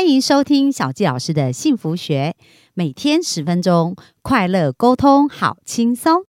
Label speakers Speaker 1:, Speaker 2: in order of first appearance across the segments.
Speaker 1: 欢迎收听小纪老师的幸福学，每天十分钟，快乐沟通，好轻松。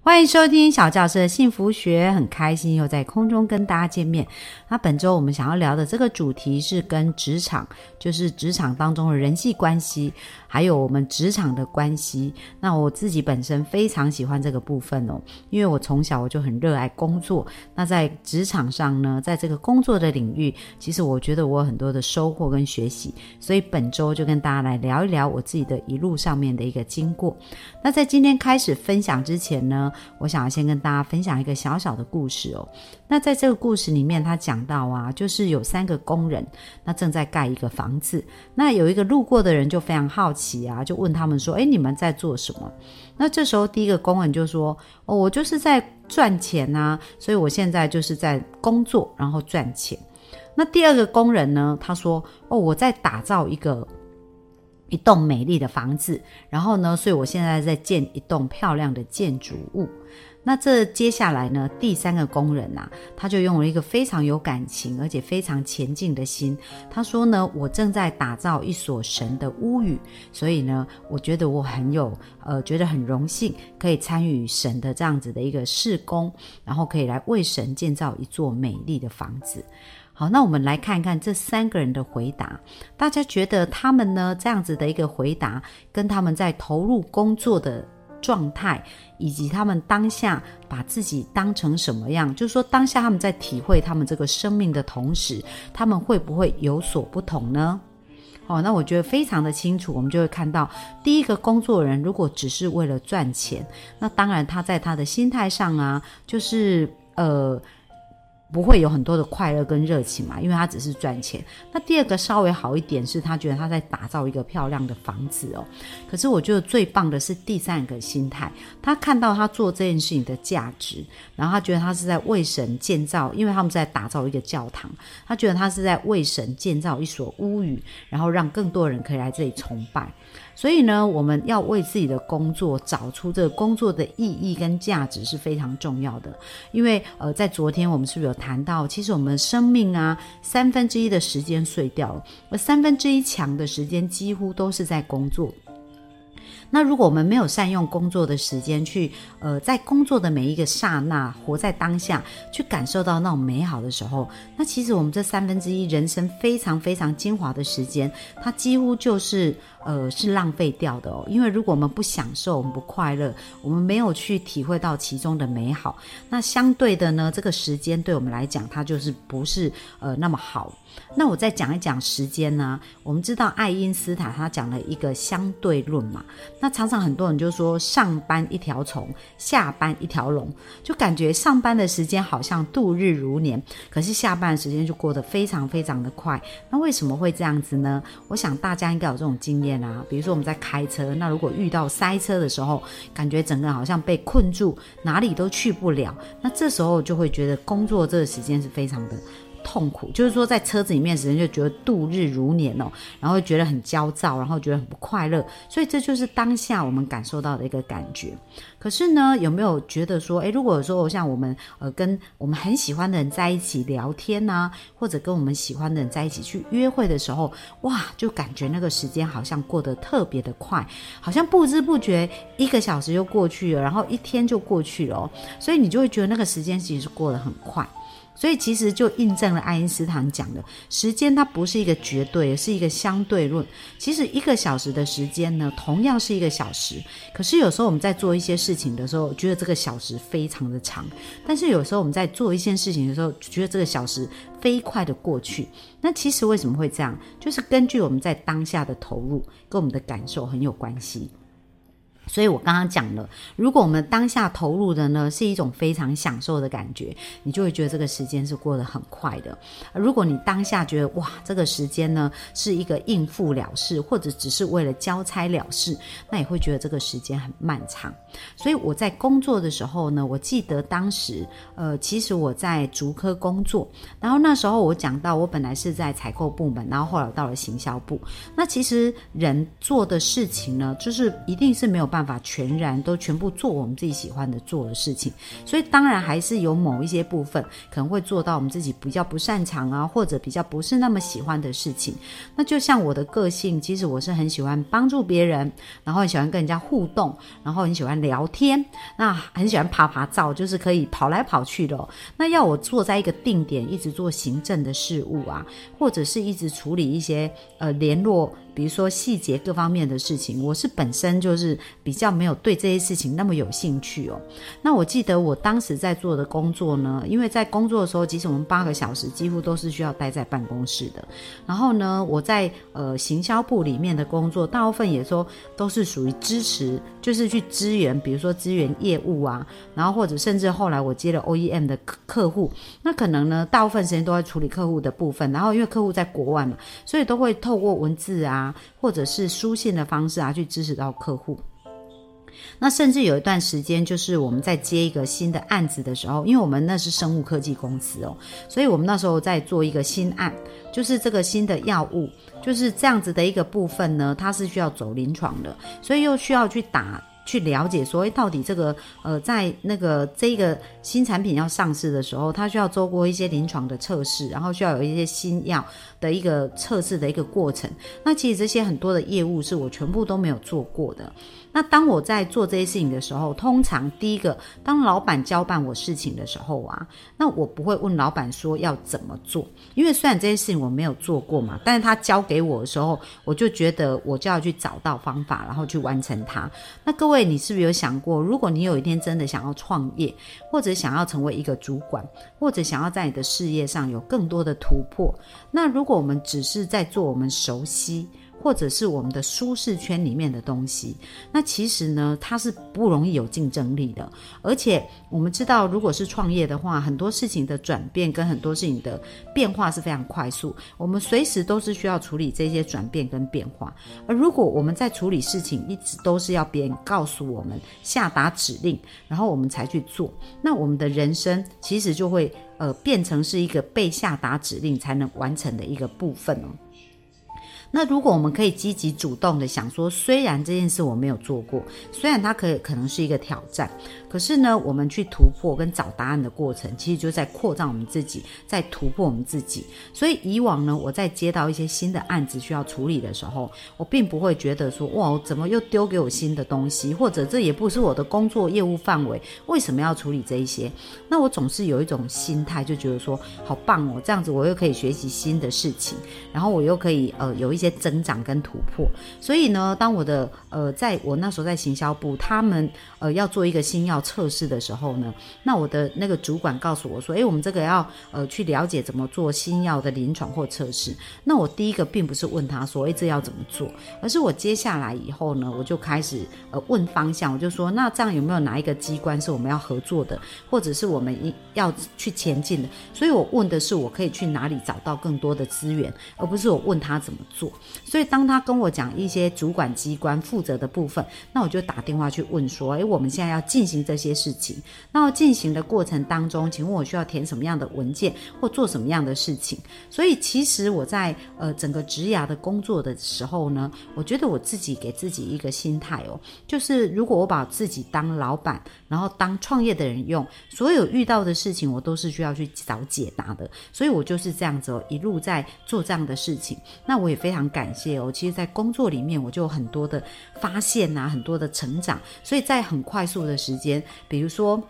Speaker 1: 欢迎收听小教师的幸福学，很开心又在空中跟大家见面。那本周我们想要聊的这个主题是跟职场，就是职场当中的人际关系，还有我们职场的关系。那我自己本身非常喜欢这个部分哦，因为我从小我就很热爱工作。那在职场上呢，在这个工作的领域，其实我觉得我有很多的收获跟学习。所以本周就跟大家来聊一聊我自己的一路上面的一个经过。那在今天开始分享之前呢，我想要先跟大家分享一个小小的故事哦。那在这个故事里面，他讲到啊，就是有三个工人，那正在盖一个房子。那有一个路过的人就非常好奇起啊，就问他们说：“哎，你们在做什么？”那这时候第一个工人就说：“哦，我就是在赚钱呐，所以我现在就是在工作，然后赚钱。”那第二个工人呢，他说：“哦，我在打造一个。”一栋美丽的房子，然后呢，所以我现在在建一栋漂亮的建筑物。那这接下来呢，第三个工人呐，他就用了一个非常有感情而且非常前进的心，他说呢，我正在打造一所神的屋宇，所以呢，我觉得我很有呃，觉得很荣幸可以参与神的这样子的一个事工，然后可以来为神建造一座美丽的房子。好，那我们来看看这三个人的回答。大家觉得他们呢这样子的一个回答，跟他们在投入工作的状态，以及他们当下把自己当成什么样，就是说当下他们在体会他们这个生命的同时，他们会不会有所不同呢？哦，那我觉得非常的清楚，我们就会看到第一个工作人如果只是为了赚钱，那当然他在他的心态上啊，就是呃。不会有很多的快乐跟热情嘛，因为他只是赚钱。那第二个稍微好一点，是他觉得他在打造一个漂亮的房子哦。可是我觉得最棒的是第三个心态，他看到他做这件事情的价值，然后他觉得他是在为神建造，因为他们在打造一个教堂，他觉得他是在为神建造一所屋宇，然后让更多人可以来这里崇拜。所以呢，我们要为自己的工作找出这个工作的意义跟价值是非常重要的。因为呃，在昨天我们是不是有谈到，其实我们生命啊，三分之一的时间碎掉了，而三分之一强的时间几乎都是在工作。那如果我们没有善用工作的时间，去呃，在工作的每一个刹那，活在当下，去感受到那种美好的时候，那其实我们这三分之一人生非常非常精华的时间，它几乎就是呃是浪费掉的哦。因为如果我们不享受，我们不快乐，我们没有去体会到其中的美好，那相对的呢，这个时间对我们来讲，它就是不是呃那么好。那我再讲一讲时间呢？我们知道爱因斯坦他讲了一个相对论嘛。那常常很多人就说上班一条虫，下班一条龙，就感觉上班的时间好像度日如年，可是下班的时间就过得非常非常的快。那为什么会这样子呢？我想大家应该有这种经验啊。比如说我们在开车，那如果遇到塞车的时候，感觉整个好像被困住，哪里都去不了。那这时候就会觉得工作这个时间是非常的。痛苦就是说，在车子里面时间就觉得度日如年哦，然后觉得很焦躁，然后觉得很不快乐，所以这就是当下我们感受到的一个感觉。可是呢，有没有觉得说，诶，如果说像我们呃跟我们很喜欢的人在一起聊天呐，或者跟我们喜欢的人在一起去约会的时候，哇，就感觉那个时间好像过得特别的快，好像不知不觉一个小时就过去了，然后一天就过去了哦，所以你就会觉得那个时间其实是过得很快。所以其实就印证了爱因斯坦讲的，时间它不是一个绝对，是一个相对论。其实一个小时的时间呢，同样是一个小时。可是有时候我们在做一些事情的时候，觉得这个小时非常的长；但是有时候我们在做一件事情的时候，觉得这个小时飞快的过去。那其实为什么会这样？就是根据我们在当下的投入跟我们的感受很有关系。所以我刚刚讲了，如果我们当下投入的呢是一种非常享受的感觉，你就会觉得这个时间是过得很快的。如果你当下觉得哇，这个时间呢是一个应付了事，或者只是为了交差了事，那也会觉得这个时间很漫长。所以我在工作的时候呢，我记得当时，呃，其实我在竹科工作，然后那时候我讲到，我本来是在采购部门，然后后来到了行销部。那其实人做的事情呢，就是一定是没有办办法全然都全部做我们自己喜欢的做的事情，所以当然还是有某一些部分可能会做到我们自己比较不擅长啊，或者比较不是那么喜欢的事情。那就像我的个性，其实我是很喜欢帮助别人，然后很喜欢跟人家互动，然后很喜欢聊天，那很喜欢爬爬照，就是可以跑来跑去的。那要我坐在一个定点一直做行政的事务啊，或者是一直处理一些呃联络。比如说细节各方面的事情，我是本身就是比较没有对这些事情那么有兴趣哦。那我记得我当时在做的工作呢，因为在工作的时候，即使我们八个小时几乎都是需要待在办公室的。然后呢，我在呃行销部里面的工作，大部分也说都是属于支持，就是去支援，比如说支援业务啊，然后或者甚至后来我接了 OEM 的客客户，那可能呢大部分时间都在处理客户的部分。然后因为客户在国外嘛，所以都会透过文字啊。或者是书信的方式啊，去支持到客户。那甚至有一段时间，就是我们在接一个新的案子的时候，因为我们那是生物科技公司哦，所以我们那时候在做一个新案，就是这个新的药物，就是这样子的一个部分呢，它是需要走临床的，所以又需要去打。去了解，所以到底这个呃，在那个这个新产品要上市的时候，它需要做过一些临床的测试，然后需要有一些新药的一个测试的一个过程。那其实这些很多的业务是我全部都没有做过的。那当我在做这些事情的时候，通常第一个，当老板交办我事情的时候啊，那我不会问老板说要怎么做，因为虽然这些事情我没有做过嘛，但是他交给我的时候，我就觉得我就要去找到方法，然后去完成它。那各位，你是不是有想过，如果你有一天真的想要创业，或者想要成为一个主管，或者想要在你的事业上有更多的突破，那如果我们只是在做我们熟悉。或者是我们的舒适圈里面的东西，那其实呢，它是不容易有竞争力的。而且我们知道，如果是创业的话，很多事情的转变跟很多事情的变化是非常快速，我们随时都是需要处理这些转变跟变化。而如果我们在处理事情，一直都是要别人告诉我们、下达指令，然后我们才去做，那我们的人生其实就会呃变成是一个被下达指令才能完成的一个部分哦。那如果我们可以积极主动的想说，虽然这件事我没有做过，虽然它可以可能是一个挑战，可是呢，我们去突破跟找答案的过程，其实就在扩张我们自己，在突破我们自己。所以以往呢，我在接到一些新的案子需要处理的时候，我并不会觉得说，哇，怎么又丢给我新的东西，或者这也不是我的工作业务范围，为什么要处理这一些？那我总是有一种心态，就觉得说，好棒哦，这样子我又可以学习新的事情，然后我又可以呃有一。些增长跟突破，所以呢，当我的呃，在我那时候在行销部，他们呃要做一个新药测试的时候呢，那我的那个主管告诉我说，诶，我们这个要呃去了解怎么做新药的临床或测试。那我第一个并不是问他说，诶，这要怎么做，而是我接下来以后呢，我就开始呃问方向，我就说，那这样有没有哪一个机关是我们要合作的，或者是我们要去前进的？所以我问的是，我可以去哪里找到更多的资源，而不是我问他怎么做。所以，当他跟我讲一些主管机关负责的部分，那我就打电话去问说：“诶，我们现在要进行这些事情，那进行的过程当中，请问我需要填什么样的文件或做什么样的事情？”所以，其实我在呃整个职涯的工作的时候呢，我觉得我自己给自己一个心态哦，就是如果我把自己当老板，然后当创业的人用，所有遇到的事情我都是需要去找解答的。所以我就是这样子哦，一路在做这样的事情。那我也非常感谢哦。其实，在工作里面，我就有很多的发现啊，很多的成长。所以在很快速的时间，比如说。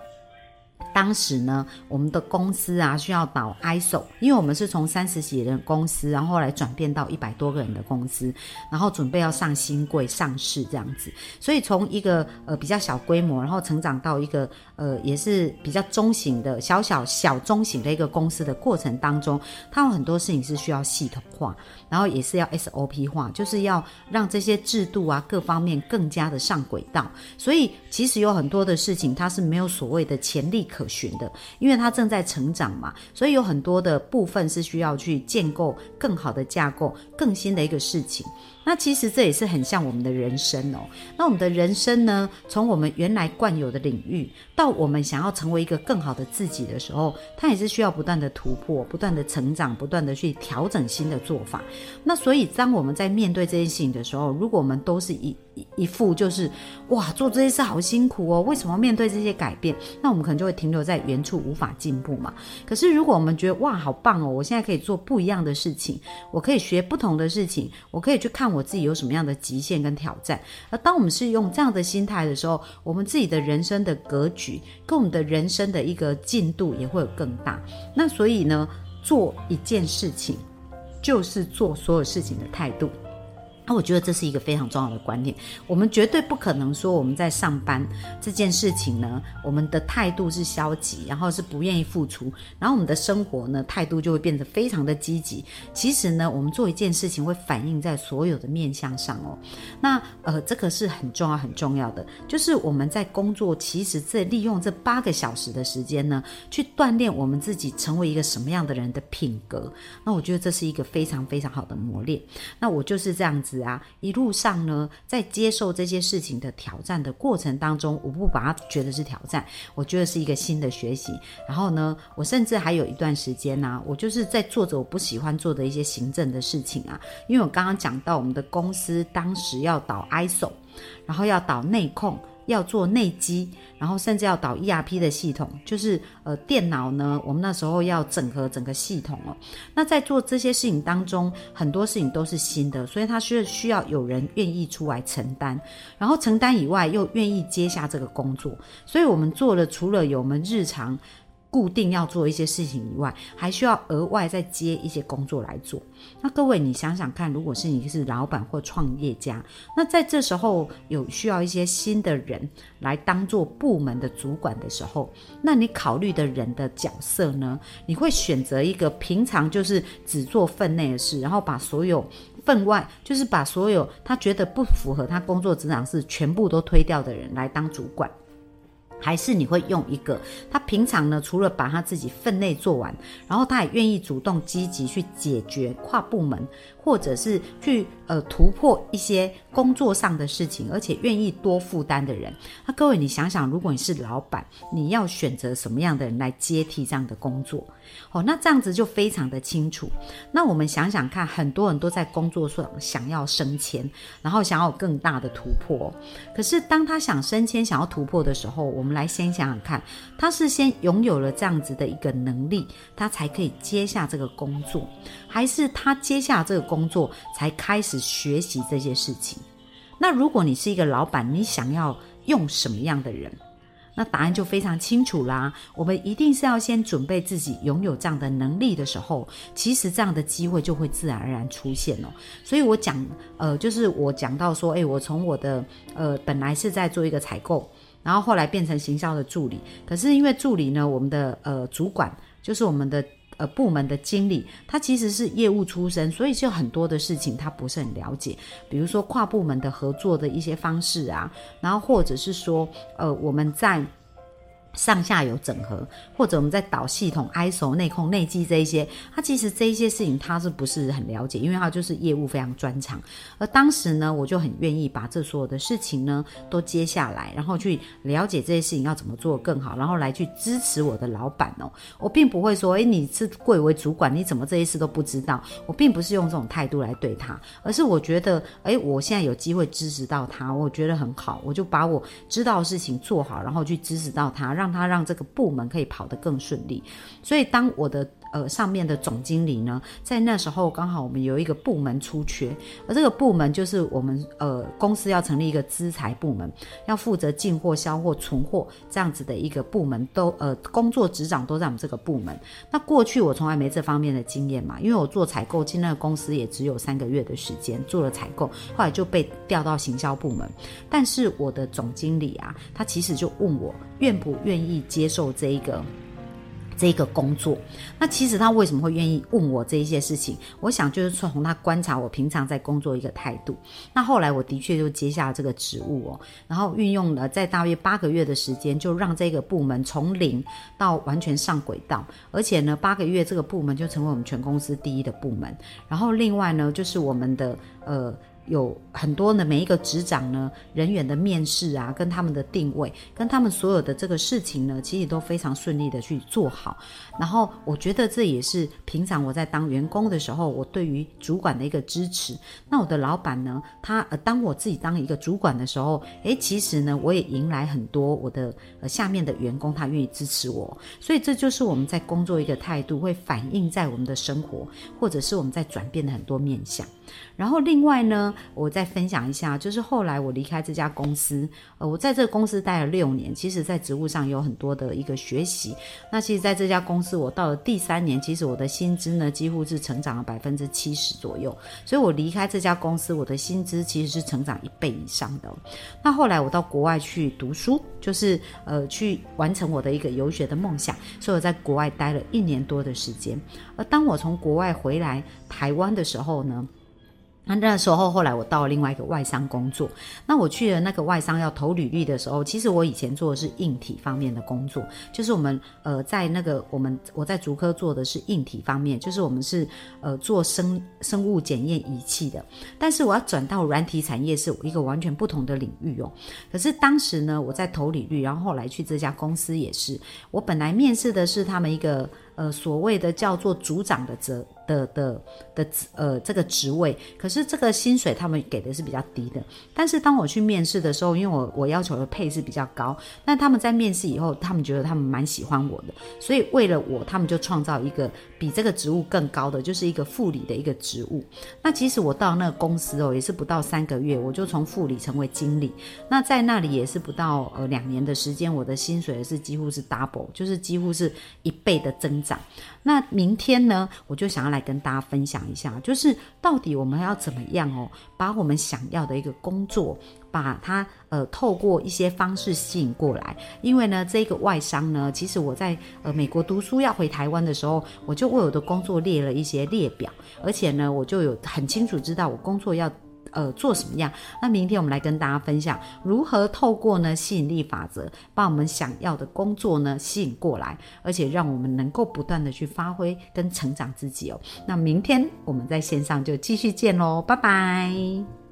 Speaker 1: 当时呢，我们的公司啊需要导 ISO，因为我们是从三十几人公司，然后来转变到一百多个人的公司，然后准备要上新贵上市这样子，所以从一个呃比较小规模，然后成长到一个呃也是比较中型的小小小中型的一个公司的过程当中，它有很多事情是需要系统化，然后也是要 SOP 化，就是要让这些制度啊各方面更加的上轨道，所以其实有很多的事情它是没有所谓的潜力可循的，因为它正在成长嘛，所以有很多的部分是需要去建构更好的架构、更新的一个事情。那其实这也是很像我们的人生哦。那我们的人生呢，从我们原来惯有的领域，到我们想要成为一个更好的自己的时候，它也是需要不断的突破、不断的成长、不断的去调整新的做法。那所以，当我们在面对这件事情的时候，如果我们都是一一一副就是哇，做这些事好辛苦哦，为什么面对这些改变？那我们可能就会停留在原处，无法进步嘛。可是如果我们觉得哇，好棒哦，我现在可以做不一样的事情，我可以学不同的事情，我可以去看我我自己有什么样的极限跟挑战。而当我们是用这样的心态的时候，我们自己的人生的格局跟我们的人生的一个进度也会有更大。那所以呢，做一件事情就是做所有事情的态度。那我觉得这是一个非常重要的观念，我们绝对不可能说我们在上班这件事情呢，我们的态度是消极，然后是不愿意付出，然后我们的生活呢态度就会变得非常的积极。其实呢，我们做一件事情会反映在所有的面相上哦。那呃，这个是很重要很重要的，就是我们在工作，其实在利用这八个小时的时间呢，去锻炼我们自己成为一个什么样的人的品格。那我觉得这是一个非常非常好的磨练。那我就是这样子。啊，一路上呢，在接受这些事情的挑战的过程当中，我不把它觉得是挑战，我觉得是一个新的学习。然后呢，我甚至还有一段时间呢，我就是在做着我不喜欢做的一些行政的事情啊，因为我刚刚讲到我们的公司当时要导 ISO，然后要导内控。要做内机，然后甚至要导 ERP 的系统，就是呃电脑呢，我们那时候要整合整个系统哦。那在做这些事情当中，很多事情都是新的，所以它需需要有人愿意出来承担，然后承担以外又愿意接下这个工作。所以我们做了，除了有我们日常。固定要做一些事情以外，还需要额外再接一些工作来做。那各位，你想想看，如果是你是老板或创业家，那在这时候有需要一些新的人来当做部门的主管的时候，那你考虑的人的角色呢？你会选择一个平常就是只做分内的事，然后把所有分外就是把所有他觉得不符合他工作职场是全部都推掉的人来当主管。还是你会用一个他平常呢，除了把他自己分内做完，然后他也愿意主动积极去解决跨部门，或者是去呃突破一些工作上的事情，而且愿意多负担的人。那各位，你想想，如果你是老板，你要选择什么样的人来接替这样的工作？哦，那这样子就非常的清楚。那我们想想看，很多人都在工作上想要升迁，然后想要有更大的突破。可是当他想升迁、想要突破的时候，我们来先想想看，他是先拥有了这样子的一个能力，他才可以接下这个工作，还是他接下这个工作才开始学习这些事情？那如果你是一个老板，你想要用什么样的人？那答案就非常清楚啦。我们一定是要先准备自己拥有这样的能力的时候，其实这样的机会就会自然而然出现哦。所以我讲，呃，就是我讲到说，诶，我从我的呃本来是在做一个采购，然后后来变成行销的助理。可是因为助理呢，我们的呃主管就是我们的。呃，部门的经理，他其实是业务出身，所以就很多的事情他不是很了解，比如说跨部门的合作的一些方式啊，然后或者是说，呃，我们在。上下游整合，或者我们在导系统、ISO、内控、内机这一些，他其实这一些事情他是不是很了解？因为他就是业务非常专长。而当时呢，我就很愿意把这所有的事情呢都接下来，然后去了解这些事情要怎么做更好，然后来去支持我的老板哦。我并不会说，诶，你是贵为主管，你怎么这些事都不知道？我并不是用这种态度来对他，而是我觉得，诶，我现在有机会支持到他，我觉得很好，我就把我知道的事情做好，然后去支持到他。让让他让这个部门可以跑得更顺利，所以当我的呃上面的总经理呢，在那时候刚好我们有一个部门出缺，而这个部门就是我们呃公司要成立一个资财部门，要负责进货、销货、存货这样子的一个部门，都呃工作职掌都在我们这个部门。那过去我从来没这方面的经验嘛，因为我做采购进那个公司也只有三个月的时间做了采购，后来就被调到行销部门。但是我的总经理啊，他其实就问我愿不愿意接受这一个。这个工作，那其实他为什么会愿意问我这一些事情？我想就是从他观察我平常在工作一个态度。那后来我的确就接下了这个职务哦，然后运用了在大约八个月的时间，就让这个部门从零到完全上轨道。而且呢，八个月这个部门就成为我们全公司第一的部门。然后另外呢，就是我们的呃。有很多呢，每一个职掌呢人员的面试啊，跟他们的定位，跟他们所有的这个事情呢，其实都非常顺利的去做好。然后我觉得这也是平常我在当员工的时候，我对于主管的一个支持。那我的老板呢，他呃，当我自己当一个主管的时候，诶，其实呢，我也迎来很多我的呃下面的员工，他愿意支持我。所以这就是我们在工作一个态度，会反映在我们的生活，或者是我们在转变的很多面向。然后另外呢，我再分享一下，就是后来我离开这家公司，呃，我在这个公司待了六年，其实在职务上有很多的一个学习。那其实在这家公司，我到了第三年，其实我的薪资呢几乎是成长了百分之七十左右。所以我离开这家公司，我的薪资其实是成长一倍以上的。那后来我到国外去读书，就是呃去完成我的一个游学的梦想，所以我在国外待了一年多的时间。而当我从国外回来台湾的时候呢？那那时候，后来我到了另外一个外商工作。那我去了那个外商要投履历的时候，其实我以前做的是硬体方面的工作，就是我们呃在那个我们我在竹科做的是硬体方面，就是我们是呃做生生物检验仪器的。但是我要转到软体产业是一个完全不同的领域哦。可是当时呢，我在投履历，然后后来去这家公司也是，我本来面试的是他们一个呃所谓的叫做组长的责。的的的呃这个职位，可是这个薪水他们给的是比较低的。但是当我去面试的时候，因为我我要求的配是比较高，那他们在面试以后，他们觉得他们蛮喜欢我的，所以为了我，他们就创造一个比这个职务更高的，就是一个副理的一个职务。那其实我到那个公司哦，也是不到三个月，我就从副理成为经理。那在那里也是不到呃两年的时间，我的薪水是几乎是 double，就是几乎是一倍的增长那明天呢，我就想要来。来跟大家分享一下，就是到底我们要怎么样哦，把我们想要的一个工作，把它呃透过一些方式吸引过来。因为呢，这个外商呢，其实我在呃美国读书要回台湾的时候，我就为我的工作列了一些列表，而且呢，我就有很清楚知道我工作要。呃，做什么样？那明天我们来跟大家分享如何透过呢吸引力法则，把我们想要的工作呢吸引过来，而且让我们能够不断的去发挥跟成长自己哦。那明天我们在线上就继续见喽，拜拜。